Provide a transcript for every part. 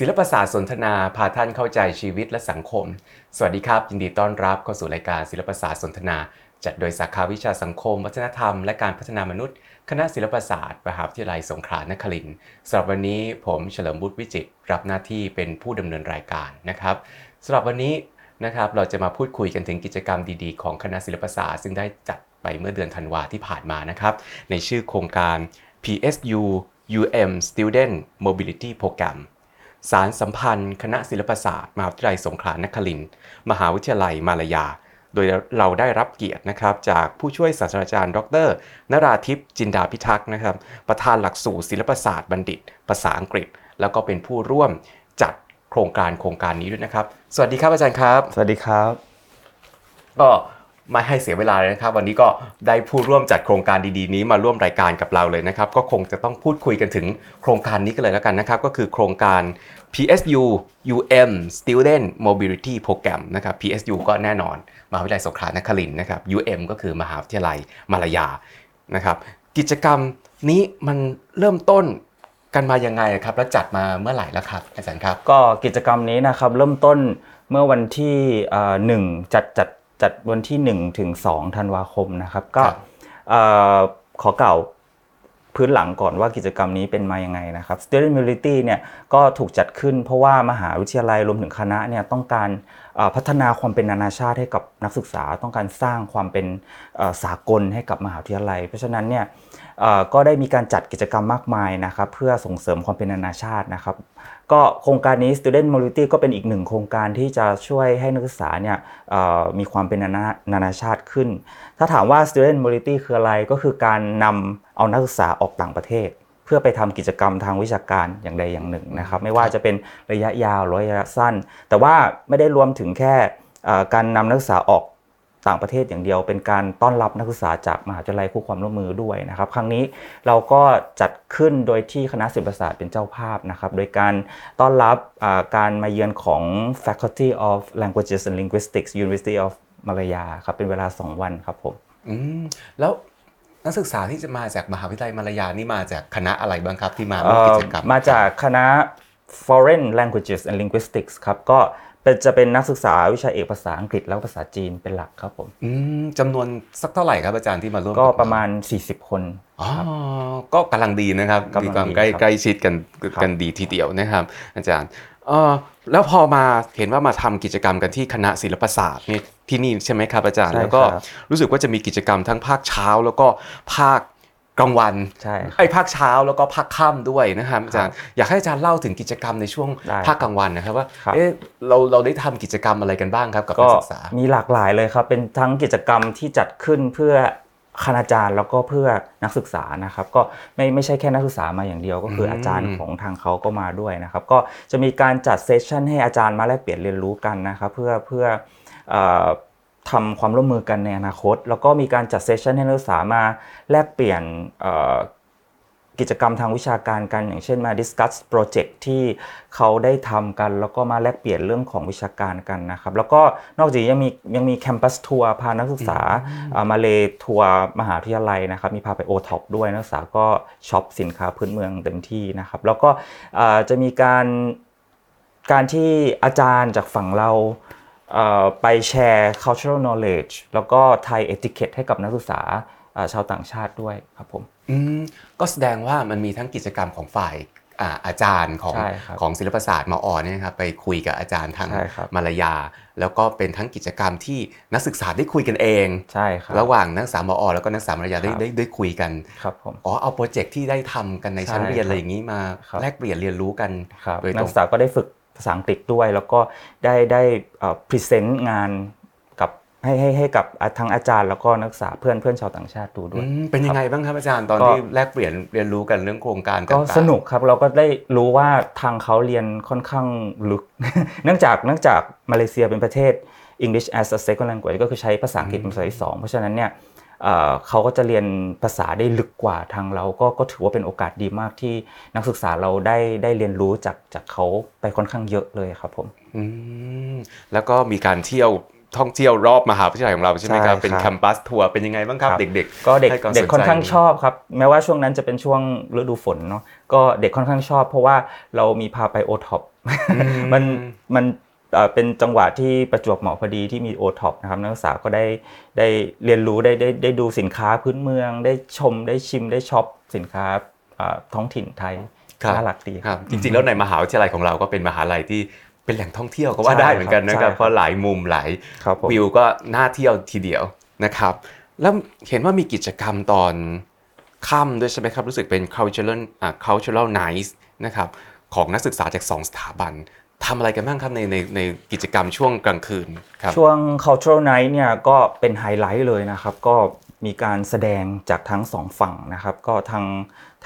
ศิลปศาสตร์สนทนาพาท่านเข้าใจชีวิตและสังคม สวัสดีครับ ยินดีต้อนรับเข้าสู่รายการศิลปศาสตร์สนทนา จัดโดยสาขาวิชาสังคม วัฒนธรรม และการพัฒนามนุษย์ คณะศิลปศาสตร์มหาวิทยาลัยสงขลานครินทร์สำหรับวันนี้ผมเฉลิมบุตรวิจิตรรับหน้าที่เป็นผู้ดำเนินรายการนะครับสำหรับวันนี้นะครับเราจะมาพูดคุยกันถึงกิจกรรมดีๆ ของคณะศิลปศาสตร์ซึ่งได้จัดไปเมื่อเดือนธันวาที่ผ่านมานะครับในชื่อโครงการ PSU UM Student Mobility Program สารสัมพันธ์ คณะศิลปศาสตร์ มหาวิทยาลัยสงขลานครินทร์มหาวิทยาลัยมาลายา โดยเราได้รับเกียรตินะครับ จากผู้ช่วยศาสตราจารย์ ดรนราทิพย์จินดาพิทักษ์นะครับ ประธานหลักสูตรศิลปศาสตร์บัณฑิต ภาษาอังกฤษ แล้วก็เป็นผู้ร่วมจัดโครงการโครงการนี้ด้วยนะครับ สวัสดีครับอาจารย์ครับ สวัสดีครับ ก็ ไม่ให้เสียเวลาเลยนะครับ วันนี้ก็ได้ผู้ร่วมจัดโครงการดีๆ นี้มาร่วมรายการกับเราเลยนะครับ ก็คงจะต้องพูดคุยกันถึงโครงการนี้กันเลยแล้วกันนะครับ ก็คือโครงการ PSU UM Student Mobility Program นะครับ PSU ก็แน่นอนมหาวิทยาลัยสงขลานครินทร์นะครับ UM ก็คือมหาวิทยาลัยมาลายานะครับกิจกรรมนี้มันเริ่มต้นกันมายังไงครับ แล้วจัดมาเมื่อไหร่แล้วครับอาจารย์ครับ ก็กิจกรรมนี้นะครับเริ่มต้นเมื่อวันที่หนึ่งจัดจัด จัดวันที่ 1 ถึง 2 ธันวาคมนะครับ ก็ครับเอ่อขอกล่าวพื้นหลังก่อนว่ากิจกรรมนี้เป็นมายังไงนะครับ Student Mobility เนี่ยก็ถูกจัดขึ้นเพราะว่ามหาวิทยาลัยรวมถึงคณะเนี่ยต้องการเอ่อ พัฒนาความเป็นนานาชาติให้กับนักศึกษา ต้องการสร้างความเป็นสากลให้กับมหาวิทยาลัย เพราะฉะนั้นเนี่ยก็ได้มีการจัดกิจกรรมมากมายนะครับเพื่อส่งเสริมความเป็นนานาชาตินะครับก็โครงการนี้ Student Mobility ก็เป็นอีกหนึ่งโครงการที่จะช่วยให้นักศึกษาเนี่ยมีความเป็นนานานานาชาติขึ้น ถ้าถามว่า Student Mobility คืออะไรก็คือการนำเอานักศึกษาออกต่างประเทศ เพื่อไปทำกิจกรรมทางวิชาการอย่างใดอย่างหนึ่งนะครับ ไม่ว่าจะเป็นระยะยาวหรือระยะสั้น แต่ว่าไม่ได้รวมถึงแค่เอ่อการนำนักศึกษาออกต่างประเทศอย่างเดียว เป็นการต้อนรับนักศึกษาจากมหาวิทยาลัยคู่ความร่วมมือด้วยนะครับ ครั้งนี้เราก็จัดขึ้นโดยที่คณะศิลปศาสตร์เป็นเจ้าภาพนะครับ โดยการต้อนรับอ่าการมาเยือนของ Faculty of Languages and Linguistics University of Malaya ครับเป็นเวลา 2 วันครับผมอืมแล้ว นักศึกษาที่จะมาจากมหาวิทยาลัยมารายานี่มาจากคณะอะไรบ้างครับที่มาร่วมกิจกรรมเอ่อมาจากคณะ Foreign Languages and Linguistics ครับก็เป็นจะเป็นนักศึกษาวิชาเอกภาษาอังกฤษและภาษาจีนเป็นหลักครับผมอืมจำนวนสักเท่าไหร่ครับอาจารย์ที่มาร่วมก็บเประมาณ 40 คนอ๋อก็กำลังดีนะครับกำลังดีมีความใกล้ครับใกล้ชิดกันครับกันดีทีเดียวนะครับ อาจารย์ เออแล้วพอมาเห็นว่ามาทำกิจกรรมกันที่คณะศิลปศาสตร์นี่ที่นี่ใช่ไหมครับอาจารย์ใช่แล้วก็ครับรู้สึกว่าจะมีกิจกรรมทั้งภาคเช้าแล้วก็ภาคกลางวันใช่ครับไอ้ภาคเช้าแล้วก็ภาคค่ำด้วยนะครับอาจารย์อยากให้อาจารย์เล่าถึงกิจกรรมในช่วงได้ภาคกลางวันนะครับว่าครับเอ๊ะเราเราได้ทำกิจกรรมอะไรกันบ้างครับกับก็นักศึกษามีหลากหลายเลยครับเป็นทั้งกิจกรรมที่จัดขึ้นเพื่อ คณาจารย์แล้วก็เพื่อนักศึกษานะครับก็ไม่ไม่ใช่แค่นักศึกษามาอย่างเดียวก็คืออมอาจารย์ของทางเขาก็มาด้วยนะครับก็จะมีการจัดเซสชันให้อาจารย์มาแลกเปลี่ยนเรียนรู้กันนะครับเพื่อเพื่อเอ่อทำความร่วมมือกันในอนาคต แล้วก็มีการจัดเซสชันให้นักศึกษามาแลกเปลี่ยนเอ่อ กิจกรรมทางวิชาการกัน อย่างเช่นมา discuss project ที่เขาได้ทำกัน แล้วก็มาแลกเปลี่ยนเรื่องของวิชาการกันนะครับ แล้วก็นอกจากนี้ยังมียังมี campus tour พานักศึกษาอ่ามาเลทัวร์มหาวิทยาลัยนะครับ มีพาไปโอท็อปด้วยนักศึกษาก็ช็อปสินค้าพื้นเมืองเต็มที่นะครับ แล้วก็อ่าจะมีการการที่อาจารย์จากฝั่งเราเอ่อไปแชร์ cultural knowledge แล้วก็ Thai etiquette ให้กับนักศึกษาอ่าชาวต่างชาติด้วยครับผม อืมก็แสดงว่ามันมีทั้งกิจกรรมของฝ่ายอาอาจารย์ของใช่ครับของศิลปศาสตร์มอเนี่ยนะครับไปคุยกับอาจารย์ทางใช่ครับ มาลายา แล้วก็เป็นทั้งกิจกรรมที่นักศึกษาได้คุยกันเอง ใช่ครับ ระหว่างนักศึกษามอ แล้วก็นักศึกษามาลายาได้ครับ ได้ได้คุยกัน ครับผม อ๋อเอา project ที่ได้ทำกันในชั้นใช่เรียนครับอะไรอย่างนี้มาครับ แลกเปลี่ยนเรียนรู้กัน ครับโดยตรงนักศึกษาก็ได้ฝึกภาษาอังกฤษด้วย แล้วก็ได้ได้ present งานกับ ให้ให้ให้กับทั้งอาจารย์แล้วก็นักศึกษาเพื่อนเพื่อนชาวต่างชาติดูด้วอืยมเป็นยังไงบ้างครับอาจารย์ตอนก็ที่แลกเปลี่ยนเรียนรู้กันเรื่องโครงการก็ต่างๆสนุกครับเราก็ได้รู้ว่าทางเขาเรียนค่อนข้างลึก เนื่องจากเนื่องจากมาเลเซียเป็นประเทศ English as a second language ก็คือใช้ภาษาอังกฤษเป็นภาษาที่สองเพราะฉะนั้นเนี่ยเอ่อเขาก็จะเรียนภาษาได้ลึกกว่าทางเราก็ก็ถือว่าเป็นโอกาสดีมากที่นักศึกษาเราได้ได้เรียนรู้จากจากเขาไปค่อนข้างเยอะเลยครับผมอืมแล้วก็มีการเที่ยว ท่องเที่ยวรอบมหาวิทยาลัยของเราใช่ไหมครับใช่ครับเป็น campus tour เป็นยังไงบ้างครับครับเด็กๆ ก็เด็กให้ความสนใจเด็กค่อนข้างชอบครับ แม้ว่าช่วงนั้นจะเป็นช่วงฤดูฝนเนาะก็เด็กค่อนข้างชอบ เพราะว่าเรามีพาไปโอท็อปมันมันเอ่อเป็นจังหวะที่ประจวบเหมาะพอดีที่มีโอท็อปนะครับนักศึกษาก็ได้ได้เรียนรู้ได้ได้ได้ดูสินค้าพื้นเมือง ได้ชมได้ชิมได้ช็อปสินค้าเอ่อท้องถิ่นไทยครับน่ารักดีครับ จริงๆ แล้วในมหาวิทยาลัยของเราก็เป็นมหาลัยที่ เป็นแหล่งท่องเที่ยวก็ว่าใช่ได้เหมือนกันนะคครัรับบเพราะหลายมุมหลายครับผมวิวก็น่าเที่ยวทีเดียวนะครับ แล้วเห็นว่ามีกิจกรรมตอนค่ำด้วยใช่ไหมครับ รู้สึกเป็น cultural อ่า cultural night นะครับของนักศึกษาจาก 2 สถาบันทำอะไรกันบ้างครับในในในกิจกรรมช่วงกลางคืนครับช่วง cultural night เนี่ยก็เป็นไฮไลท์เลยนะครับ ก็มีการแสดงจากทั้งสองฝั่งนะครับ ก็ทาง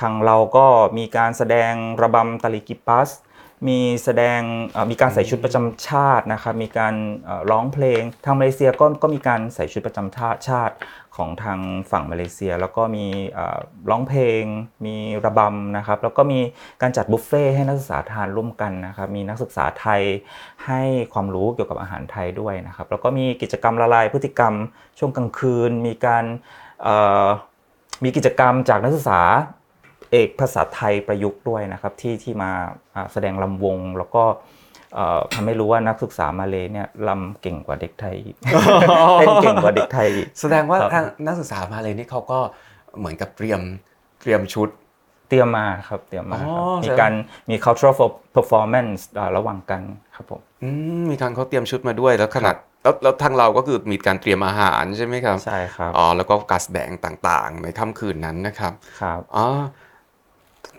ทางเราก็มีการแสดงระบำตาลิกิปัส มีแสดงมีการใส่ชุดประจำชาตินะครับมีการร้องเพลงทางมาเลเซียก็ก็มีการใส่ชุดประจำชาติชาติของทางฝั่งมาเลเซีย แล้วก็มีร้องเพลง มีระบำนะครับแล้วก็มีการจัดบุฟเฟ่ให้นักศึกษาทานร่วมกันนะครับมีนักศึกษาไทยให้ความรู้เกี่ยวกับอาหารไทยด้วยนะครับแล้วก็มีกิจกรรมละลายพฤติกรรมช่วงกลางคืน มีการมีกิจกรรมจากนักศึกษา เอกภาษาไทยประยุกต์ด้วยนะครับที่ที่มาอ่าแสดงลำวงแล้วก็เอ่อทำให้รู้ว่านักศึกษามาเลยเนี่ยลำเก่งกว่าเด็กไทยอีกเต้นเก่งกว่าเด็กไทยอีกแสดงว่าครับทางนักศึกษามาเลยนี่เขาก็เหมือนกับเตรียมเตรียมชุดเตรียมมาครับเตรียมมาครับอ๋อมีแสดงการมี cultural performance อ่าระหว่างกันครับผมอืมมีการเขาเตรียมชุดมาด้วยแล้วขนาดแล้วแล้วทางเราก็คือมีการเตรียมอาหารใช่ไหมครับใช่ครับอ๋อแล้วก็การแสดงต่างๆ ในค่ำคืนนั้นนะครับครับอ๋อ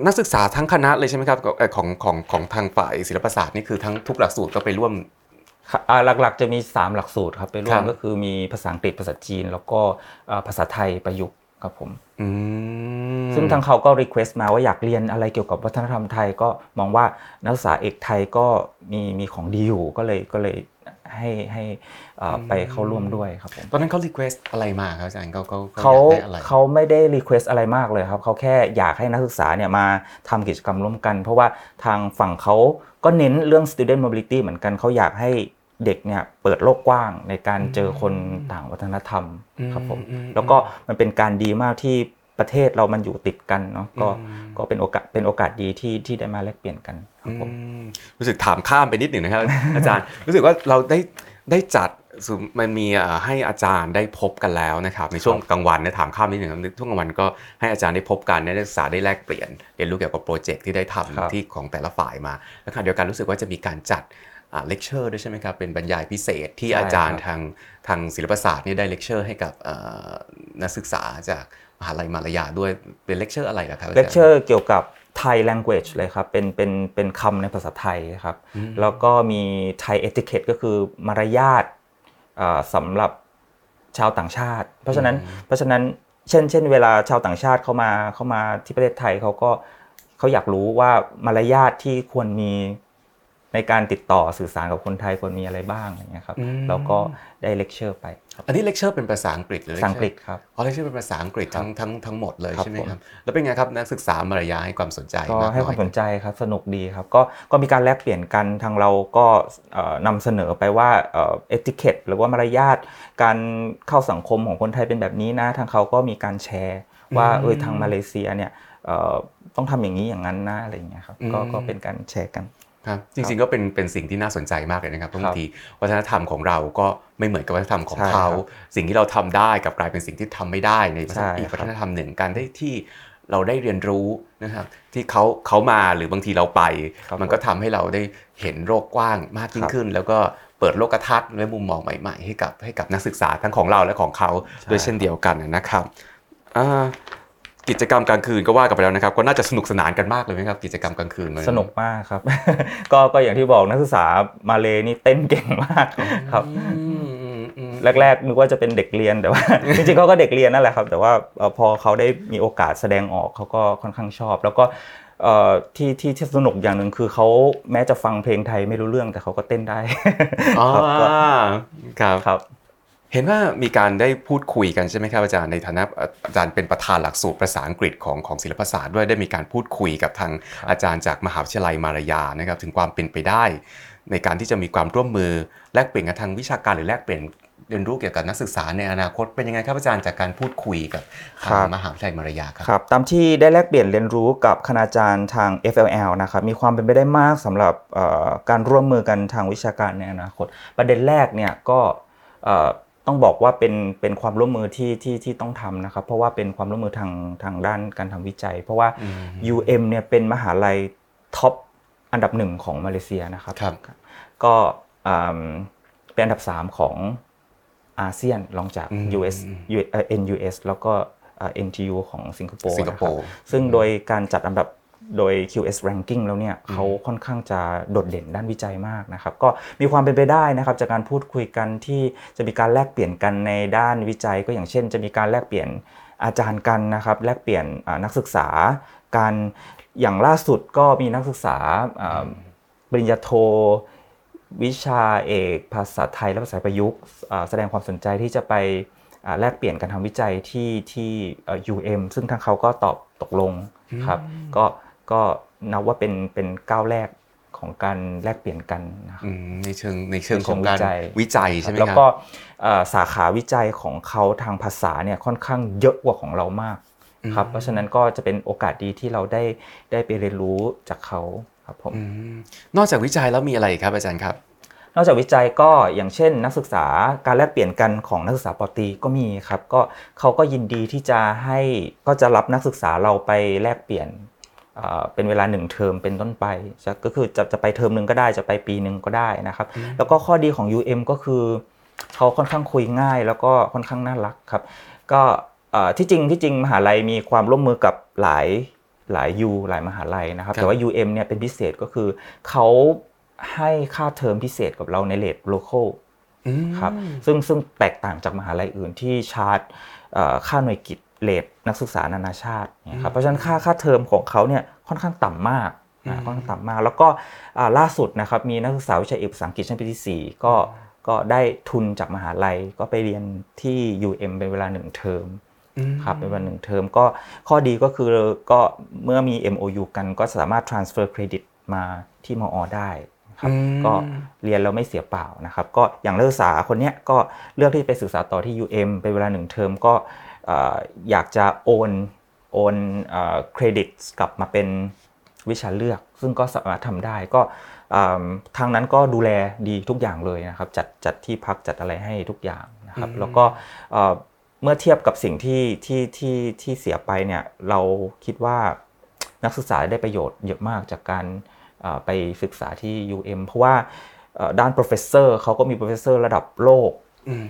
นักศึกษาทั้งคณะเลยใช่ไหมครับเอ่อของของของทางฝ่ายศิลปศาสตร์นี่คือทั้งทุกหลักสูตรก็ไปร่วมค่ะอ่าหลักๆจะมี 3 หลักสูตรครับไปร่วมครับก็คือมีภาษาอังกฤษภาษาจีน แล้วก็อ่าภาษาไทยประยุกต์ครับผมอืมซึ่งทางเขาก็ request มาว่าอยากเรียนอะไรเกี่ยวกับวัฒนธรรมไทยก็มองว่านักศึกษาเอกไทยก็มีมีของดีอยู่ก็เลยก็เลย ให้ให้เอ่อไปเข้าร่วมด้วยครับผมตอนนั้นเขา request อะไรมาครับอาจารย์เขาเขาเขาอยากได้อะไรเขาไม่ได้ request อะไรมากเลยครับเขาแค่อยากให้นักศึกษาเนี่ยมาทำกิจกรรมร่วมกัน เพราะว่าทางฝั่งเขาก็เน้นเรื่อง student mobility เหมือนกันเขาอยากให้เด็กเนี่ยเปิดโลกกว้างในการเจอคนต่างวัฒนธรรมครับผมอืมแล้วก็มันเป็นการดีมากที่ ประเทศเรามันอยู่ติดกันเนาะก็อืมก็เป็นโอกาสเป็นโอกาสดีที่ที่ได้มาแลกเปลี่ยนกันครับผมอืมรู้สึกถามข้ามไปนิดหนึ่งนะครับ อาจารย์รู้สึกว่าเราได้ได้จัดสุมันมีเอ่อให้อาจารย์ได้พบกันแล้วนะครับในช่วงกลางวันเนี่ยถามข้ามนิดหนึ่งครับช่วงกลางวันก็ให้อาจารย์ได้พบกันนักศึกษาได้แลกเปลี่ยนเรียนรู้เกี่ยวกับโปรเจกต์ที่ได้ครับทำที่ของแต่ละฝ่ายมาแล้วขณะเดียวกันรู้สึกว่าจะมีการจัดเลคเชอร์ด้วยใช่ไหมครับ เป็นบรรยายพิเศษที่อาจารย์ทางทางศิลปศาสตร์นี่ได้เลคเชอร์ให้กับเอ่อนักศึกษาจาก มหาลัยมาลายาด้วยเป็นเลคเชอร์อะไรล่ะครับอาจารย์เลคเชอร์เกี่ยวกับ Thai language เลยครับ เป็น เป็น เป็นคำในภาษาไทยครับ แล้วก็มี Thai etiquette ก็คือมารยาทอ่าสำหรับชาวต่างชาติ เพราะฉะนั้น เพราะฉะนั้น เช่น เช่น เวลาชาวต่างชาติเข้ามา เข้ามาที่ประเทศไทยเขาก็เขาอยากรู้ว่ามารยาทที่ควรมี ในการติดต่อสื่อสารกับคนไทยควรมีอะไรบ้างอย่างเงี้ยครับอืมแล้วก็ได้เลคเชอร์ไปครับอันนี้เลคเชอร์เป็นภาษาอังกฤษหรือภาษาอังกฤษครับอ๋อเลคเชอร์เป็นภาษาอังกฤษทั้งทั้งทั้งหมดเลยครับใช่ไหมผมครับแล้วเป็นไงครับนักศึกษามาลายาให้ความสนใจก็มากให้น้คอวายมสนใจครับสนุกดีครับก็ก็มีการแลกเปลี่ยนกันทางเราก็เอ่อนำเสนอไปว่า etiquette หรือว่ามารยาทการเข้าสังคมของคนไทยเป็นแบบนี้นะทางเขาก็มีการแชร์ ว่าเออทางมาเลเซียเนี่ยเอ่อต้องทำอย่างนี้อย่างนั้นนะอะไรอย่างเงี้ยครับก็ก็เป็นการแชร์กัน ครับจริงๆก็เป็นเป็นสิ่งที่น่าสนใจมากเลยนะครับเพราะครับบางทีวัฒนธรรมของเราก็ไม่เหมือนกับวัฒนธรรมของใช่เขาครับสิ่งที่เราทำได้กลับกลายเป็นสิ่งที่ทำไม่ได้ในวัฒนใช่อีกครับวัฒนธรรมหนึ่งการได้ที่เราได้เรียนรู้นะครับที่เขาเขามาหรือบางทีเราไปครับมันก็ทำให้เราได้เห็นโลกกว้างมากยิ่คงรับขึ้น แล้วก็เปิดโลกทัศน์และมุมมองใหม่ ๆ ให้กับให้กับนักศึกษาทั้งของเราและของเขาใช่ด้วยเช่นเดียวกันนะครับอ่า กิจกรรมกลางคืนก็ว่ากันไปแล้วนะครับ ก็น่าจะสนุกสนานกันมากเลยไหมครับ กิจกรรมกลางคืนมัสนุกมากครับ ก็ก็อย่างที่บอกนักศึกษามาเลยนี่เต้นเก่งมากครับอืมอืมอืมแรกๆนึกว่าจะเป็นเด็กเรียนแต่ว่าจริงๆเขาก็เด็กเรียนนั่นแหละครับ แต่ว่าเอ่อพอเขาได้มีโอกาสแสดงออกเขาก็ค่อนข้างชอบ แล้วก็เอ่อที่ที่ที่สนุกอย่างหนึ่งคือเขาแม้จะฟังเพลงไทยไม่รู้เรื่องแต่เขาก็เต้นได้อ๋อครับก็ครับครับ เห็นว่ามีการได้พูดคุยกันใช่ไหมครับอาจารย์ในฐานะอาจารย์เป็นประธานหลักสูตรภาษาอังกฤษของของศิลปศาสตร์ด้วยได้มีการพูดคุยกับทางอาจารย์จากมหาวิทยาลัยมารยานะครับถึงความเป็นไปได้ ในการที่จะมีความร่วมมือแลกเปลี่ยนกันทางวิชาการหรือแลกเปลี่ยนเรียนรู้เกี่ยวกับนักศึกษาในอนาคตเป็นยังไงครับอาจารย์จากการพูดคุยกับทาครังบมหาวิทยาลัยมารยาครับครับ ตามที่ได้แลกเปลี่ยนเรียนรู้กับคณาจารย์ทาง FLL นะครับมีความเป็นไปได้มากสำหรับเอ่อการร่วมมือกันทางวิชาการในอนาคต ประเด็นแรกเนี่ยก็เอ่อ ต้องบอกว่าเป็นเป็นความร่วมมือที่ที่ที่ต้องทำนะครับ เพราะว่าเป็นความร่วมมือทางทางด้านการทำวิจัย เพราะว่าอืม UM เนี่ยเป็นมหาลัยท็อปอันดับหนึ่งของมาเลเซียนะครับครับก็อืมเป็นอันดับ 3 ของอาเซียนรองจากอืม US เอ่อ NUS แล้วก็เอ่อ NTU ของสิงคโปร์สิงคโปร์นะครับซึ่งโดยการจัดอันดับ โดย QS ranking แล้วเนี่ยเขาค่อนข้างจะโดดเด่นด้านวิจัยมากนะครับ ก็มีความเป็นไปได้นะครับ จากการพูดคุยกันที่จะมีการแลกเปลี่ยนกันในด้านวิจัย ก็อย่างเช่น จะมีการแลกเปลี่ยนอาจารย์กันนะครับ แลกเปลี่ยนอ่านักศึกษาการอย่างล่าสุดก็มีนักศึกษาอ่าปริญญาโทวิชาเอกภาษาไทยและภาษาประยุกต์อ่าแสดงความสนใจที่จะไปอ่าแลกเปลี่ยนการทำวิจัยที่ที่เอ่อ UM ซึ่งทางเขาก็ตอบตกลงครับ ก็ ก็นับว่าเป็นเป็นก้าวแรกของการแลกเปลี่ยนกันนะครับอืมในเชิงในเชิงของในเชิงการวิจัยวิจัยใช่ไหมแล้วครับก็เอ่อสาขาวิจัยของเขาทางภาษาเนี่ยค่อนข้างเยอะกว่าของเรามากครับเพราะฉะนั้นก็จะเป็นโอกาสดีที่เราได้ได้ไปเรียนรู้จากเขาครับผมอืมนอกจากวิจัยแล้วมีอะไรอีกครับอาจารย์ครับ นอกจากวิจัยก็อย่างเช่น นักศึกษาการแลกเปลี่ยนกันของนักศึกษาปอตรีก็มีครับก็เขาก็ยินดีที่จะให้ก็จะรับนักศึกษาเราไปแลกเปลี่ยน เอ่อเป็นเวลาหนึ่งเทอมเป็นต้นไปจะก็คือจะจะไปเทอมหนึ่งก็ได้จะไปปีหนึ่งก็ได้นะครับ แล้วก็ข้อดีของ UM ก็คือเขาค่อนข้างคุยง่าย แล้วก็ค่อนข้างน่ารักครับ ก็เอ่อที่จริงที่จริงมหาลัยมีความร่วมมือกับหลายหลาย U หลายมหาลัยนะครับครับ แต่ว่า UM เนี่ยเป็นพิเศษก็คือเขาให้ค่าเทอมพิเศษกับเราในเลทโล c a l อืมครับซึ่งซึ่งแตกต่างจากมหาลัยอื่นที่ชาร์จเอ่อค่าหน่วยกิจ เลทนักศึกษานานาชาติเนี่ยครับเพราะฉะนั้นค่าค่าเทอมของเขาเนี่ยค่อนข้างต่ำมากนะค่อนข้างต่ำมาก แล้วก็อ่าล่าสุดนะครับมีนักศึกษาวิชาเอกภาษาอังกฤษชั้นปีที่ 4 ก็ก็ได้ทุนจากมหาลัยก็ไปเรียนที่ UM เป็นเวลาหนึ่งเทอมอืมครับเป็นเวลาหนึ่งเทอมก็ข้อดีก็คือก็เมื่อมี MOU กันก็สามารถ transfer credit มาที่มอได้ครับอืมก็เรียนแล้วไม่เสียเปล่านะครับ ก็อย่างนักศึกษาคนเนี้ยก็เลือกที่ไปศึกษาต่อที่ UM เป็นเวลาหนึ่งเทอมก็เอ่ออยากจะโอนโอนเครดิตกลับมาเป็นวิชาเลือก ซึ่งก็สามารถทำได้ก็อ่าทางนั้นก็ดูแลดีทุกอย่างเลยนะครับ จัดจัดที่พักจัดอะไรให้ทุกอย่างนะครับอืมแล้วก็เอ่อเมื่อเทียบกับสิ่งที่ที่ที่ที่เสียไปเนี่ยเราคิดว่านักศึกษาได้ประโยชน์เยอะมากจากการเอ่อไปศึกษาที่ UM เพราะว่าเอ่อด้าน professor เขาก็มี professor ระดับโลกม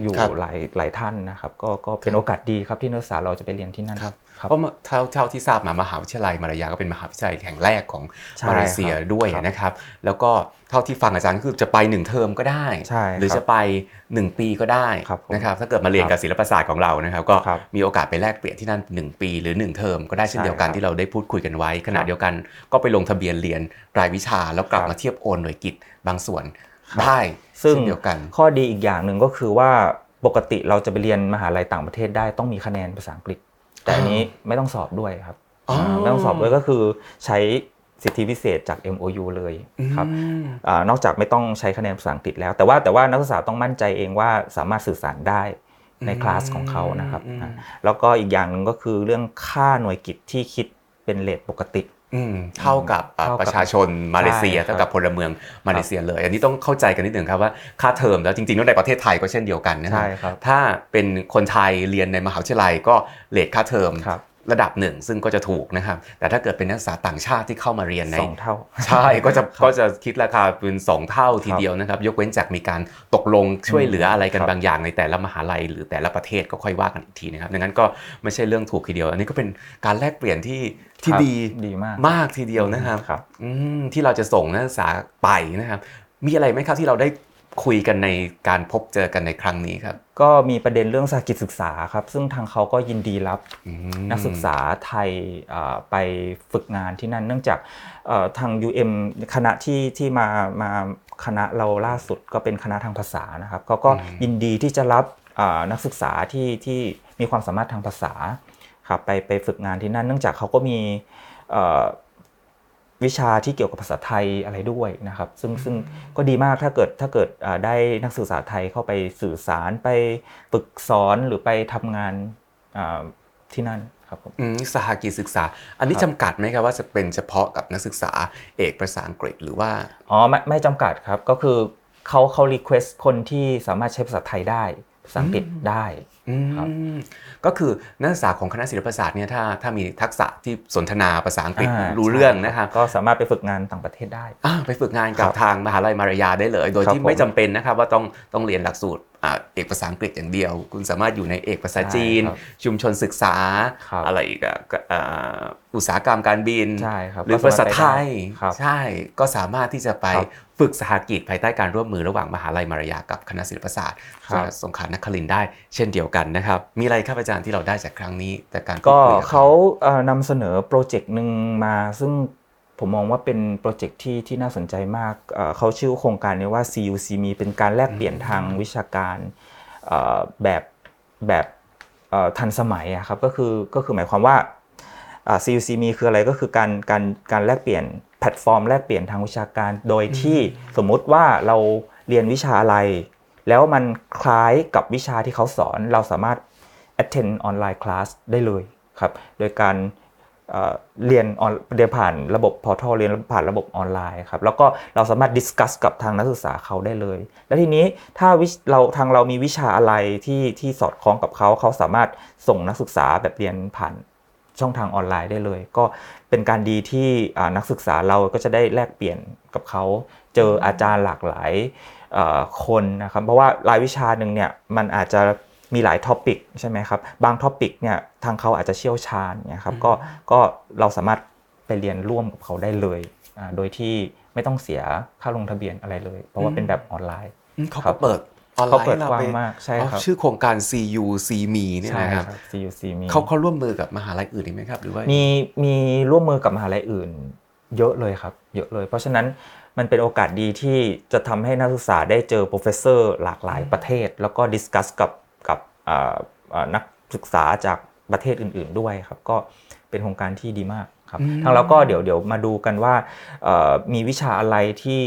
อยู่ครับหลายหลายท่านนะครับก็ก็เป็นโอกาสดีครับที่นักศึกษาเราจะไปเรียนที่นั่นครับครับเพราะเท่าเท่าที่ทราบมามหาวิทยาลัยมารยาก็เป็นมหาวิทยาลัยแห่งแรกของใช่มาเลเซียครับด้วยครับนะครับ แล้วก็เท่าที่ฟังอาจารย์ก็คือจะไปหนึ่งเทอมก็ได้ใช่หรือครับจะไป 1 ปีก็ได้ครับผมนะครับถ้าเกิดมาเรียนครับกับศิลปศาสตร์ของเรานะครับ ก็ครับมีโอกาสไปแลกเปลี่ยนที่นั่น 1 ปี หรือ 1 เทอมก็ได้เช่นใช่เดียวกันครับที่เราได้พูดคุยกันไว้ขณะครับเดียวกันก็ไปลงทะเบียนเรียนรายวิชาแล้วกลับครับมาเทียบโอนหน่วยกิจบางส่วนครับ ได้ซึ่งเช่นเดียวกัน ข้อดีอีกอย่างหนึ่งก็คือว่าปกติเราจะไปเรียนมหาลัยต่างประเทศได้ต้องมีคะแนนภาษาอังกฤษ แต่อันนี้ไม่ต้องสอบด้วยครับอ๋ออ่าไม่ต้องสอบด้วยก็คือใช้สิทธิพิเศษจาก MOU เลยครับอืมอานอกจากไม่ต้องใช้คะแนนภาษาอังกฤษแล้ว แต่ว่าแต่ว่านักศึกษาต้องมั่นใจเองว่าสามารถสื่อสารได้ในคลาสของเขานะครับอืมอ่าแล้วก็อีกอย่างหนึ่งก็คือเรื่องค่าหน่วยกิจที่คิดเป็นเลทปกติอืม เท่ากับอะเท่ากับประชาชนมาเลเซียใช่ครับเท่ากับพลเมืองมาเลเซียเลย อันนี้ต้องเข้าใจกันนิดหนึ่งครับว่าค่าเทอมแล้วจริงๆแล้วในประเทศไทยก็เช่นเดียวกันนะครัใช่บครับถ้าเป็นคนไทยเรียนในมหาวิทยาลัยก็เลทค่าเทอมค รับระดับหนึ่งซึ่งก็จะถูกนะครับ แต่ถ้าเกิดเป็นนักศึกษาต่างชาติที่เข้ามาเรียนในสองเท่าใช่ก็จะก็จะคิดราคาเป็น 2 เท่าทีเดียวนะครับ ยกเว้นจากมีการตกลงช่วยเหลืออะไรกันครับบางอย่างในแต่ละมหาลัย หรือแต่ละประเทศก็ค่อยว่ากันอีกทีนะครับดังนั้นก็ไม่ใช่เรื่องถูกทีเดียว อันนี้ก็เป็นการแลกเปลี่ยนที่ที่ครับดีดีมากมากทีเดียวนะครับครับอืมที่เราจะส่งนักศึกษาไปนะครับ มีอะไรไหมครับที่เราได้ คุยกันในการพบเจอกันในครั้งนี้ครับ ก็มีประเด็นเรื่องสาหกิจศึกษาครับ ซึ่งทางเขาก็ยินดีรับอืมนักศึกษาไทยเอ่อไปฝึกงานที่นั่น เนื่องจากเอ่อทาง UM คณะที่ที่มามาคณะเราล่าสุดก็เป็นคณะทางภาษานะครับเขาก็ยินดีที่จะรับเอ่อนักศึกษาที่ที่มีความสามารถทางภาษาครับไปไปฝึกงานที่นั่น เนื่องจากเขาก็มีเอ่อ วิชาที่เกี่ยวกับภาษาไทยอะไรด้วยนะครับ ซึ่งซึ่งก็ดีมากถ้าเกิดถ้าเกิดอ่าได้นักศึกษาไทยเข้าไปสื่อสารไปฝึกสอนหรือไปทำงานอ่าที่นั่นครับผมอืมสหกิจศึกษา อันนี้ครับจำกัดไหมครับว่าจะเป็นเฉพาะกับนักศึกษาเอกภาษาอังกฤษหรือว่าอ๋อไม่ไม่จำกัดครับก็คือเขาเขา request คนที่สามารถใช้ภาษาไทยได้ภาษาอังกฤษได้อืม ครับก็คือนักศึกษาของคณะศิลปศาสตร์เนี่ยถ้าถ้ามีทักษะที่สนทนาภาษาอังกฤษอ่ารู้เรื่องนะครับก็สามารถไปฝึกงานต่างประเทศได้อ่าไปฝึกงานกับครับทางมหาลัยมาลายาได้เลย โดยครับที่ผมไม่จำเป็นนะครับว่าต้องต้องเรียนหลักสูตรอ่า เอกภาษาอังกฤษอย่างเดียว คุณสามารถอยู่ในเอกภาษาจีนใช่ครับชุมชนศึกษาครับอะไรอีกอะก็อ่าอุตสาหกรรมการบินใช่ครับหรือก็ภาสาษามารถไทยไปได้ครับใช่ก็สามารถที่จะไปครับฝึกสหกิจภายใต้การร่วมมือระหว่างมหาลัยมารยากับคณะศิลปศาสตร์ครับสงขลานครินทร์ได้เช่นเดียวกันนะครับ มีอะไรครับอาจารย์ที่เราได้จากครั้งนี้แต่การพูดก็คุยบเขาเอ่อนำเสนอโปรเจกต์หนึ่งมาซึ่ง ผมมองว่าเป็นโปรเจกต์ที่ที่น่าสนใจมากเอ่อเขาชื่อโครงการนี้ว่า CUC มีเป็นการแลกเปลี่ยนทางวิชาการเอ่อแบบแบบเอ่อทันสมัยอะครับก็คือก็คือหมายความว่าอ่า CUC มีคืออะไรก็คือการการการแลกเปลี่ยนแพลตฟอร์มแลกเปลี่ยนทางวิชาการ โดยที่สมมุติว่าเราเรียนวิชาอะไร แล้วมันคล้ายกับวิชาที่เขาสอนเราสามารถ attend ออนไลน์คลาสได้เลยครับ โดยการ เรียนออนเรียนผ่านระบบ portal เรียนผ่านระบบออนไลน์ครับแล้วก็เราสามารถ discuss กับทางนักศึกษาเขาได้เลย แล้วทีนี้ถ้าวิเราทางเรามีวิชาอะไรที่ที่สอดคล้องกับเขาเขาสามารถส่งนักศึกษาแบบเรียนผ่านช่องทางออนไลน์ได้เลย ก็เป็นการดีที่นักศึกษาเราก็จะได้แลกเปลี่ยนกับเขา เจออาจารย์หลากหลายคนนะครับเพราะว่ารายวิชาหนึ่งเนี่ยมันอาจจะ มีหลาย topic ใช่ไหมครับ บาง topic เนี่ยทางเขาอาจจะเชี่ยวชาญเนี่ยครับก็ก็เราสามารถไปเรียนร่วมกับเขาได้เลยอ่าโดยที่ไม่ต้องเสียค่าลงทะเบียนอะไรเลย เพราะว่าเป็นแบบออนไลน์อืมเขาครัก็บเปิดออนไลเขาน์เปิดให้กว้างไปมากใช่อ๋อครับชื่อโครงการ CU C Me เนี่ยใช่นะครับครับ CUC มีเขาเขาร่วมมือกับมหาลัยอื่นอีกไหมครับหรือว่ามีมีร่วมมือกับมหาลัยอื่น เยอะเลยครับ เยอะเลย เพราะฉะนั้นมันเป็นโอกาสดีที่จะทำให้นักศึกษาได้เจอ professor หลากหลายประเทศ แล้วก็ discuss กับกับอ่าอ่า นักศึกษาจากประเทศอื่น ๆด้วยครับ ก็เป็นโครงการที่ดีมากครับอืมทางเราก็เดี๋ยวเดี๋ยวมาดูกันว่าเอ่อมีวิชาอะไรที่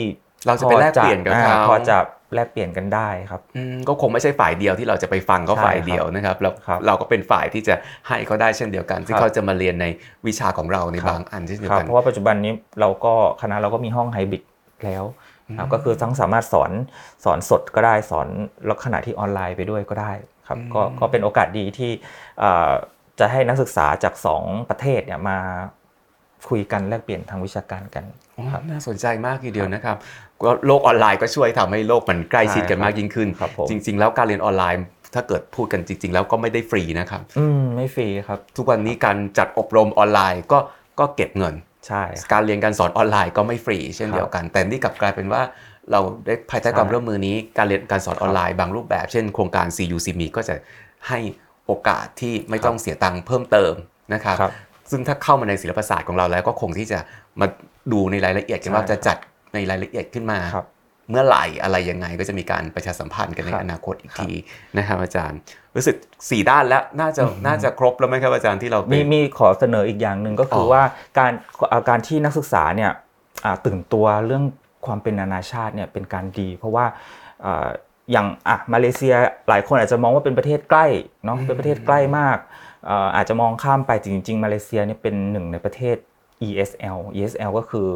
เราจะไปแลกเปลี่ยนกับอ่เขาพอจะแลกเปลี่ยนกันได้ครับอืมก็คงไม่ใช่ฝ่ายเดียวที่เราจะไปฟังเขาใช่ฝ่ายเดียวนะครับเราครับเราก็เป็นฝ่ายที่จะให้เขาได้เช่นเดียวกันซึ่งครับเขาจะมาเรียนในวิชาของเราในครับบางอันเช่นเดียควรับกันเพราะว่าปัจจุบันนี้เราก็คณะเราก็มีห้องไฮบริดแล้วครับก็คือทั้งสามารถสอนสอนสดก็ได้สอนลักษณะที่ออนไลน์ไปด้วยก็ได้ ครับก็ก็เป็นโอกาสดีที่เอ่อจะให้นักศึกษาจาก 2 ประเทศเนี่ยมาคุยกันแลกเปลี่ยนทางวิชาการกันอ๋อครับน่าสนใจมากทีเดียวนะครับก็โลกออนไลน์ก็ช่วยทำให้โลกมันใกล้ชิดกันใช่ครับมากยิ่งขึ้นครับผมจริง ๆ แล้วการเรียนออนไลน์ ถ้าเกิดพูดกันจริง ๆ แล้วก็ไม่ได้ฟรีนะครับ อืมไม่ฟรีครับ ทุกวันนี้การจัดอบรมออนไลน์ก็ก็เก็บเงิน ใช่ครับการเรียนการสอนออนไลน์ก็ไม่ฟรี เช่นเดียวกัน แต่นี่กลับกลายเป็นว่า เราได้ภายใต้ใช่ความร่วมมือนี้การเรียนการสอนออนไลน์บางรูปแบบ เช่นโครงการ CU c m ก็จะให้โอกาสที่ไม่ต้องเสียตังค์เพิ่มเติมนะครับครับซึ่งถ้าเข้ามาในศิลปศาสตร์ของเราแล้วก็คงที่จะมาดูในรายละเอียดกันว่าใช่จะจัดในรายละเอียดขึ้นมาครับเมื่อไหร่อะไรยังไงก็จะมีการประชาสัมพันธ์กันในครับอนาคตอีกทีนะครับอาจารย์ รู้สึกสี่ด้านแล้วน่าจะน่าจะครบแล้วไหมครับอาจารย์ที่เราไปมีมีขอเสนออีกอย่างหนึ่งก็คือออว่าการอ่าการที่นักศึกษาเนี่ยอ่าตื่นตัวเรื่อง ความเป็นนานาชาติเนี่ยเป็นการดี เพราะว่าอ่าอย่างอะมาเลเซียหลายคนอาจจะมองว่าเป็นประเทศใกล้เนาะเป็นประเทศใกล้มากอ่าอาจจะมองข้ามไปจริง ๆ มาเลเซียเนี่ยเป็นหนึ่งในประเทศ ESL ESL ก็คือ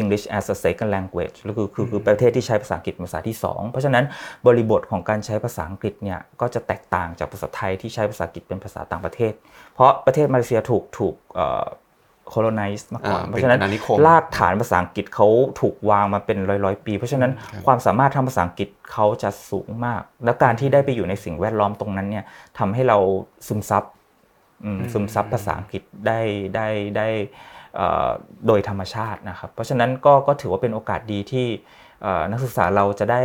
English as a second language ก็คือคือคือประเทศที่ใช้ภาษาอังกฤษเป็นภาษาที่ 2 เพราะฉะนั้นบริบทของการใช้ภาษาอังกฤษเนี่ยก็จะแตกต่างจากภาษาไทยที่ใช้ภาษาอังกฤษเป็นภาษาต่างประเทศ เพราะประเทศมาเลเซียถูกถูกเอ่อ colonize มาก่อนอ่าเพราะฉะนั้นเป็นอาณานิคมรากฐานภาษาอังกฤษเขาถูกวางมาเป็นร้อยร้อยๆปี เพราะฉะนั้นความสามารถทางภาษาอังกฤษเขาจะสูงมาก แล้วการที่ได้ไปอยู่ในสิ่งแวดล้อมตรงนั้นเนี่ยทำให้เราซึมซับอืมซึมซับภาษาอังกฤษได้ได้ได้เอ่อโดยธรรมชาตินะครับ เพราะฉะนั้นก็ก็ถือว่าเป็นโอกาสดีที่เอ่อนักศึกษาเราจะได้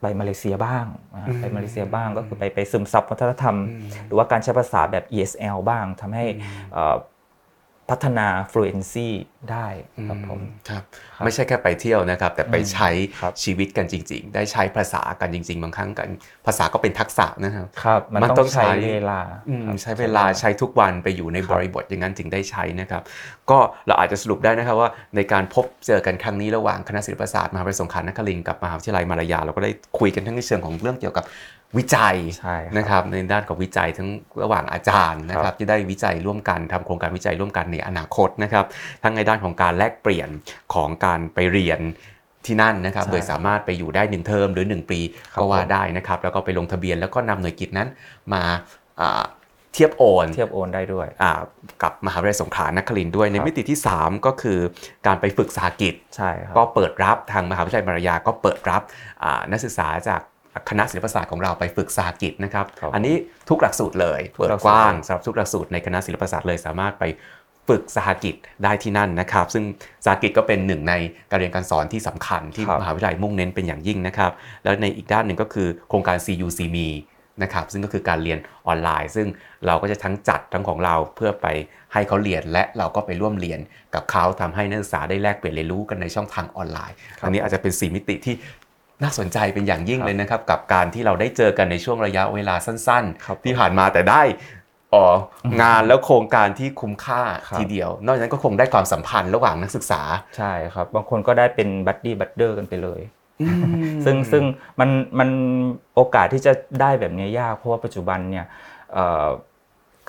ไปมาเลเซียบ้างนะฮะไปมาเลเซียบ้างก็คือไปไปซึมซับวัฒนธรรม หรือว่าการใช้ภาษาแบบ ESL บ้างทำให้เอ่อ พัฒนา fluency ได้ครับผมครับครับไม่ใช่แค่ไปเที่ยวนะครับ แต่ไปใช้ครับชีวิตกันจริง ๆ ได้ใช้ภาษากันจริง ๆ บางครั้งกัน ภาษาก็เป็นทักษะนะครับครับ มันมันต้ต้อองงใช้ใช้เวลาอืมครับใช้เวลาใช้ทุกวันไปอยู่ในบริบทอย่างนั้นถึงได้ใช้นะครับ ก็เราอาจจะสรุปได้นะครับว่าในการพบเจอกันครั้งนี้ระหว่างคณะศิลปศาสตร์มหาวิทยาลัยสงขลานครินทร์กับมหาวิทยาลัยมารายา เราก็ได้คุยกันทั้งในเชิงของเรื่องเกี่ยวกับ วิจัยใช่ครับนะครับในด้านของวิจัยทั้งระหว่างอาจารย์นะคครัรับบที่ได้วิจัยร่วมกันทำโครงการวิจัยร่วมกันในอนาคตนะครับทั้งในด้านของการแลกเปลี่ยนของการไปเรียนที่นั่นนะครับใช่โดยสามารถไปอยู่ได้หนึ่งเทอมหรือ 1 ปีครับก็ว่าผมได้นะครับแล้วก็ไปลงทะเบียนแล้วก็นำหน่วยกิจนั้นมาอ่าเทียบโอนเทียบโอนได้ด้วยอ่ากับมหาวิทยาลัยสงขลานครินทร์ด้วย ในครับมิติที่ 3 ก็คือการไปฝึกสาหกิจใช่ครับก็เปิดรับทางมหาวิทยาลัยมารายาก็เปิดรับอ่านักศึกษาจาก คณะศิลปศาสตร์ของเราไปฝึกสาหกิจนะครับครับ อันนี้ทุกหลักสูตรเลยทุกเปิดหลักสูตรกว้างสำหรับทุกหลักสูตรในคณะศิลปศาสตร์เลยสามารถไปฝึกสาหกิจได้ที่นั่นนะครับ ซึ่งสาหกิจก็เป็นหนึ่งในการเรียนการสอนที่สำคัญที่ครับมหาวิทยาลัยมุ่งเน้นเป็นอย่างยิ่งนะครับ แล้วในอีกด้านหนึ่งก็คือโครงการ CUCM นะครับซึ่งก็คือการเรียนออนไลน์ ซึ่งเราก็จะทั้งจัดทั้งของเราเพื่อไปให้เขาเรียนและเราก็ไปร่วมเรียนกับเขาทำให้นักศึกษาได้แลกเปลี่ยนเรียนรู้กันในช่องทางออนไลน์ครับอันนี้อาจจะเป็นสีมิติที่ น่าสนใจเป็นอย่างยิ่งครับเลยนะครับ กับการที่เราได้เจอกันในช่วงระยะเวลาสั้นครับๆที่ผ่านมาแต่ได้อ๋องานแล้วโครงการที่คุ้มค่าครับทีเดียว นอกจากนั้นก็คงได้ความสัมพันธ์ระหว่างนักศึกษาใช่ครับบางคนก็ได้เป็น buddy brother กันไปเลยซึ่งซึ่งมันมันโอกาสที่จะได้แบบนี้ยากเพราะว่าปัจจุบันเนี่ยเอ่อ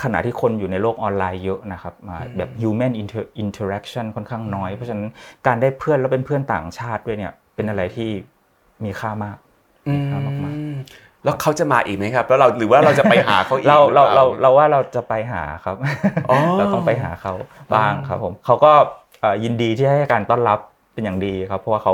ขณะที่คนอยู่ในโลกออนไลน์เยอะนะครับมาแบบ human inter interaction ค่อนข้างน้อย เพราะฉะนั้นการได้เพื่อนแล้วเป็นเพื่อนต่างชาติด้วยเนี่ยเป็นอะไรที่ มีค่ามากอืมครับมากแล้วเขาจะมาอีกไหมครับ แล้วเราหรือว่าเราจะไปหาเขาอีกเราหอเราปล่เราเราว่าเราจะไปหาครับอ๋อเราต้องไปหาเขาบ้างครับผมเขาก็เอ่อยินดีที่ให้การต้อนรับเป็นอย่างดีครับ เพราะว่าเขา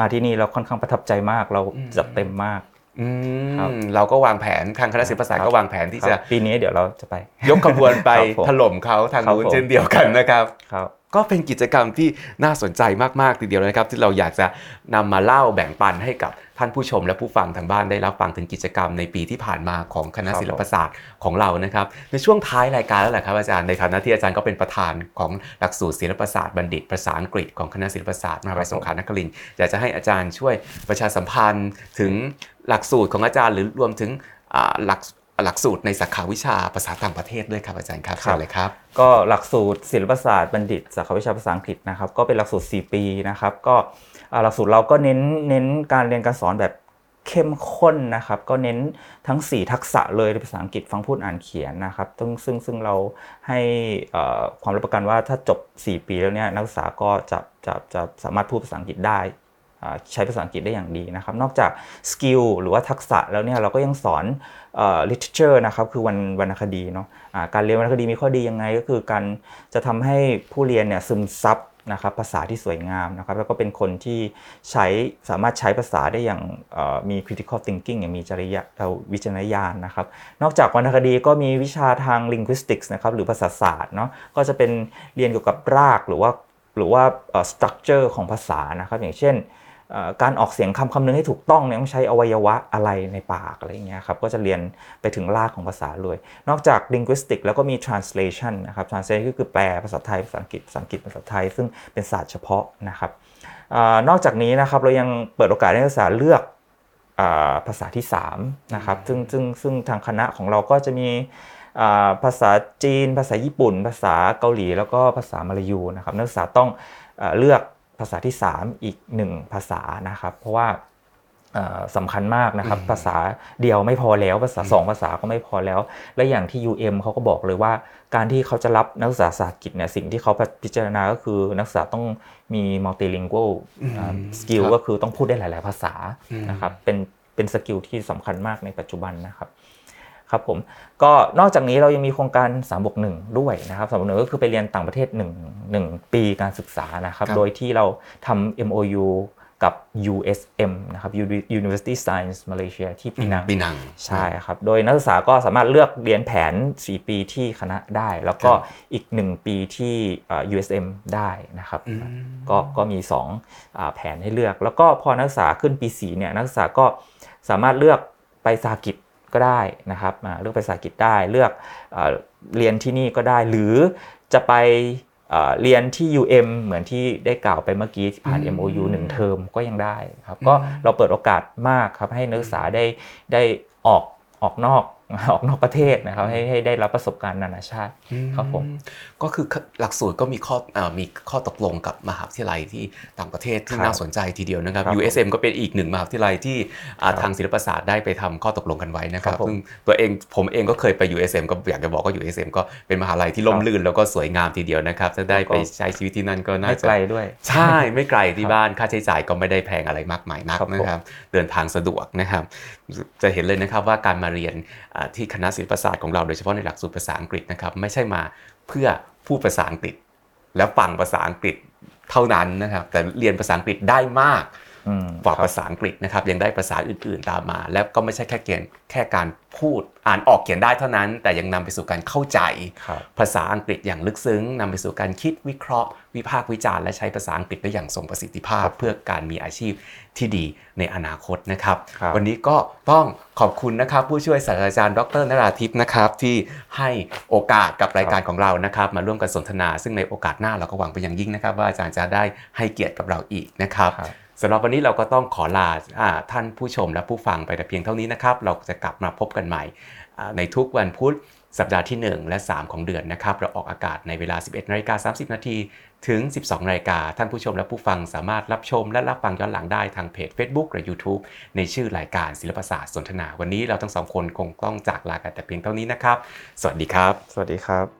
มาที่นี่เราค่อนข้างประทับใจมาก เราจัดเต็มมากอืมครับเราก็วางแผนทางคณะศิลปศาสตร์ก็วางแผนที่คจะรับปีนี้เดี๋ยวเราจะไป ยกขบวนไปครับผมถล่มเขาทางครับนู้นผมเช่นเดียวกันนะครับครับ ก็เป็นกิจกรรมที่น่าสนใจมากๆทีเดียวนะครับ ที่เราอยากจะนำมาเล่าแบ่งปันให้กับท่านผู้ชมและผู้ฟังทางบ้านได้รับฟังถึงกิจกรรมในปีที่ผ่านมาของคณะศิลปศาสตร์ของเรานะครับ ในช่วงท้ายรายการแล้วแหละครับอาจารย์ในฐานะที่อาจารย์ก็เป็นประธานของหลักสูตรศิลปศาสตร์บัณฑิตภาษาอังกฤษของคณะศิลปศาสตร์มหาวิทยาลัยสงขลานครินทร์อยากจะให้อาจารย์ช่วยประชาสัมพันธ์ถึงหลักสูตรของอาจารย์ หรือรวมถึงหลัก หลักสูตรในสาขาวิชาภาษาต่างประเทศด้วยครับอาจารย์ครับครับเชิญเลยครับ ก็หลักสูตรศิลปศาสตร์บัณฑิตสาขาวิชาภาษาอังกฤษนะครับ ก็เป็นหลักสูตร 4 ปีนะครับ ก็อ่าหลักสูตรเราก็เน้นเน้นการเรียนการสอนแบบเข้มข้นนะครับ ก็เน้นทั้ง 4 ทักษะเลยในภาษาอังกฤษฟังพูดอ่านเขียนนะครับ ซึ่งซึ่งซึ่งเราให้เอ่อความรับประกันว่าถ้าจบ 4 ปีแล้วเนี่ยนักศึกษาก็จะจะจะสามารถพูดภาษาอังกฤษได้อ่าใช้ภาษาอังกฤษได้อย่างดีนะครับ นอกจากสกิลหรือว่าทักษะแล้วเนี่ยเราก็ยังสอนเอ่อ literature นะครับคือวรรณวรรณคดีเนาะอ่าการเรียนวรรณคดีมีข้อดียังไงก็คือการจะทำให้ผู้เรียนเนี่ยซึมซับนะครับภาษาที่สวยงามนะครับแล้วก็เป็นคนที่ใช้สามารถใช้ภาษาได้อย่างมี critical thinking อย่างมีจริยะวิจารณญาณนะครับ นอกจากวรรณคดีก็มีวิชาทาง linguistics นะครับหรือภาษาศาสตร์เนาะก็จะเป็นเรียนเกี่ยวกับรากหรือว่าหรือว่า structure ของภาษานะครับอย่างเช่น การออกเสียงคำคำนึงให้ถูกต้องเนี่ยต้องใช้อวัยวะอะไรในปากอะไรเงี้ยครับก็จะเรียนไปถึงรากของภาษาเลย นอกจาก linguistic แล้วก็มี translation นะครับ translation ก็คือแปลภาษาไทยภาษาอังกฤษภาษาอังกฤษภาษาไทย ซึ่งเป็นศาสตร์เฉพาะนะครับอนอกจากนี้นะครับเรายังเปิดโอกาสให้นักศึกษาเลือกอภาษาที่3นะครับซึ่งซึ่งซึ่งทางคณะของเราก็จะมีภาษาจีน ภาษาญี่ปุ่น ภาษาเกาหลี แล้วก็ภาษามลายูนะครับนักศึกษาต้องเลือก ภาษาที่ 3 อีก 1 ภาษานะครับ เพราะว่าเอ่อสำคัญมากนะครับ ภาษาเดียวไม่พอแล้วภาษา 2 ภาษาก็ไม่พอแล้ว และอย่างที่ UM เขาก็บอกเลยว่า การที่เขาจะรับนักศึกษาศาสตร์กิจเนี่ยสิ่งที่เขาพิจารณาก็คือนักศึกษาต้องมี multilingual สกิลครับก็คือต้องพูดได้หลาย ๆ ภาษาอืมนะครับเป็นเป็นสกิลที่สำคัญมากในปัจจุบันนะครับ ครับผมก็นอกจากนี้เรายังมีโครงการ3บวก1ด้วยนะครับ3บวก1ก็คือไปเรียนต่างประเทศ1 1ปีการศึกษานะครับครับโดยที่เราทำ MOU กับ USM นะครับ University Science Malaysia ที่ปีนังปีนังใช่ครับ โดยนักศึกษาก็สามารถเลือกเรียนแผน 4 ปีที่คณะได้ แล้วก็ครับอีก 1 ปีที่เอ่อ USM ได้นะครับอืมก็ก็มี2อ่าแผนให้เลือก แล้วก็พอนักศึกษาขึ้นปี 4 เนี่ยนักศึกษาก็สามารถเลือกไปสาหกิจ ก็ได้นะครับอ่าเลือกไปสาหกิจได้เลือกอาเรียนที่นี่ก็ได้ หรือจะไปเอ่อเรียนที่ UM เหมือนที่ได้กล่าวไปเมื่อกี้ผ่านอืม MOU หนึ่งเทอมก็ยังได้ครับก็เราเปิดโอกาสมากครับให้นักศึกษาได้ได้ออกออกนอก ออกนอกประเทศนะครับให้ให้ได้รับประสบการณ์นานาชาติครับผมก็คือหลักสูตรก็มีข้อเอ่อมีข้อตกลงกับมหาวิทยาลัยที่ต่างประเทศที่ครับน่าสนใจทีเดียวนะครับครับ USM ก็เป็นอีกหนึ่งมหาวิทยาลัยที่อ่าครับทางศิลปศาสตร์ได้ไปทำข้อตกลงกันไว้นะครับครับผมซึ่งตัวเองผมเองก็เคยไป USM ก็อยากจะบอกว่า USM ก็เป็นมหาลัยที่ล่มครับลื่นแล้วก็สวยงามทีเดียวนะครับถ้าได้แล้วก็ไปใช้ชีวิตที่นั่นก็น่าไม่จะไกลด้วย ใช่ไม่ไกลที่บ้านค่าใช้จ่ายก็ไม่ได้แพงอะไรมากมายนักครับผมนะครับ เดินทางสะดวกนะครับ จะเห็นเลยนะครับว่าการมาเรียนอ่าที่คณะศิลปศาสตร์ของเราโดยเฉพาะในหลักสูตรภาษาอังกฤษนะครับไม่ใช่มาเพื่อพูดภาษาอังกฤษ และฟังภาษาอังกฤษเท่านั้นนะครับแต่เรียนภาษาอังกฤษได้มาก กว่าครับภาษาอังกฤษนะครับยังได้ภาษาอื่นๆตามมา แล้วก็ไม่ใช่แค่เกียนแค่การพูดอ่านออกเขียนได้เท่านั้น แต่ยังนำไปสู่การเข้าใจครับภาษาอังกฤษอย่างลึกซึ้งนำไปสู่การคิดวิเคราะห์ วิพากษ์วิจารณ์และใช้ภาษาอังกฤษได้อย่างทรงประสิทธิภาพ เพื่อการมีอาชีพที่ดีในอนาคตนะครับครับ วันนี้ก็ต้องขอบคุณนะครับ ผู้ช่วยศาสตราจารย์ดรนราทิพย์นะครับ ที่ให้โอกาสกับรายการของเรานะครับ มาร่วมกันสนทนา ซึ่งในโอกาสหน้าเราก็หวังเป็นอย่างยิ่งนะครับ ว่าอาจารย์จะได้ให้เกียรติกับเราอีกนะครับครับ สำหรับวันนี้เราก็ต้องขอลาอท่านผู้ชมและผู้ฟังไปแต่เพียงเท่านี้นะครับ เราจะกลับมาพบกันใหม่ ในทุกวันพุธสัปดาห์ที่ 1 และ 3 ของเดือนนะครับ เราออกอากาศในเวลา 11นาฬิกา30 นาทีถึง 12นาฬิกาท่านผู้ชมและผู้ฟังสามารถรับชมและรับฟังย้อนหลังได้ทางเพจ Facebook หรือ YouTube ในชื่อรายการศิลปศาสตร์สนทนา วันนี้เราทั้งสองคนคงต้องจากลากันแต่เพียงเท่านี้นะครับ สวัสดีครับ สวัสดีครับ